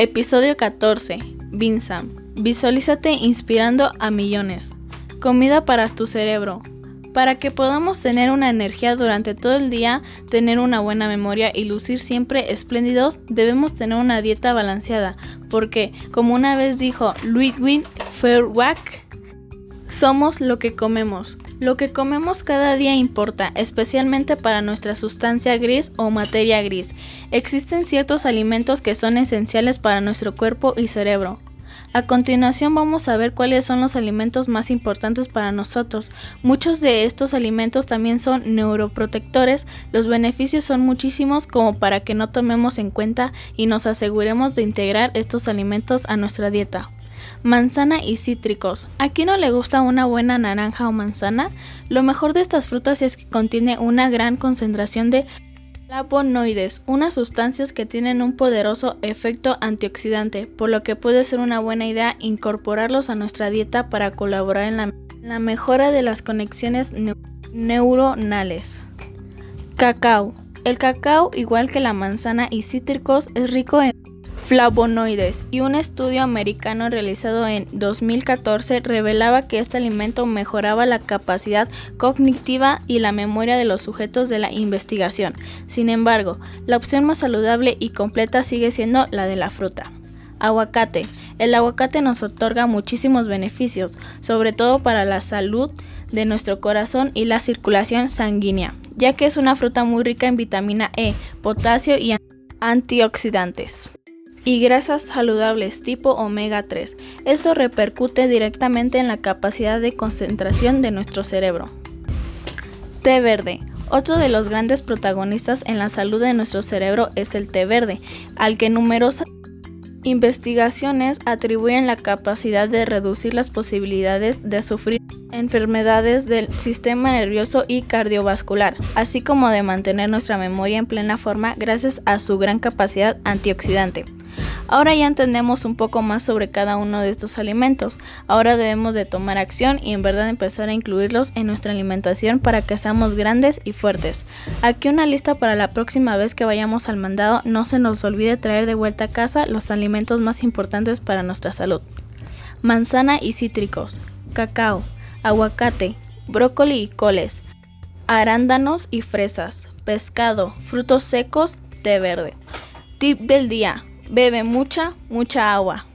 Episodio 14. Vinsam. Visualízate inspirando a millones. Comida para tu cerebro. Para que podamos tener una energía durante todo el día, tener una buena memoria y lucir siempre espléndidos, debemos tener una dieta balanceada, porque, como una vez dijo Ludwig Feuerbach, somos lo que comemos. Lo que comemos cada día importa, especialmente para nuestra sustancia gris o materia gris. Existen ciertos alimentos que son esenciales para nuestro cuerpo y cerebro. A continuación vamos a ver cuáles son los alimentos más importantes para nosotros. Muchos de estos alimentos también son neuroprotectores. Los beneficios son muchísimos como para que no tomemos en cuenta y nos aseguremos de integrar estos alimentos a nuestra dieta. Manzana y cítricos. ¿A quién no le gusta una buena naranja o manzana? Lo mejor de estas frutas es que contiene una gran concentración de flavonoides, unas sustancias que tienen un poderoso efecto antioxidante, por lo que puede ser una buena idea incorporarlos a nuestra dieta para colaborar en la, mejora de las conexiones neuronales. Cacao. El cacao, igual que la manzana y cítricos, es rico en flavonoides y un estudio americano realizado en 2014 revelaba que este alimento mejoraba la capacidad cognitiva y la memoria de los sujetos de la investigación. Sin embargo, la opción más saludable y completa sigue siendo la de la fruta. Aguacate. El aguacate nos otorga muchísimos beneficios, sobre todo para la salud de nuestro corazón y la circulación sanguínea, ya que es una fruta muy rica en vitamina E, potasio y antioxidantes y grasas saludables tipo omega 3. Esto repercute directamente en la capacidad de concentración de nuestro cerebro. Té verde. Otro de los grandes protagonistas en la salud de nuestro cerebro es el té verde, al que numerosas investigaciones atribuyen la capacidad de reducir las posibilidades de sufrir enfermedades del sistema nervioso y cardiovascular, así como de mantener nuestra memoria en plena forma gracias a su gran capacidad antioxidante. Ahora ya entendemos un poco más sobre cada uno de estos alimentos. Ahora debemos de tomar acción y en verdad empezar a incluirlos en nuestra alimentación para que seamos grandes y fuertes. Aquí una lista para la próxima vez que vayamos al mandado. No se nos olvide traer de vuelta a casa los alimentos más importantes para nuestra salud. Manzana y cítricos, cacao, aguacate, brócoli y coles, arándanos y fresas, pescado, frutos secos, té verde. Tip del día. Bebe mucha, mucha agua.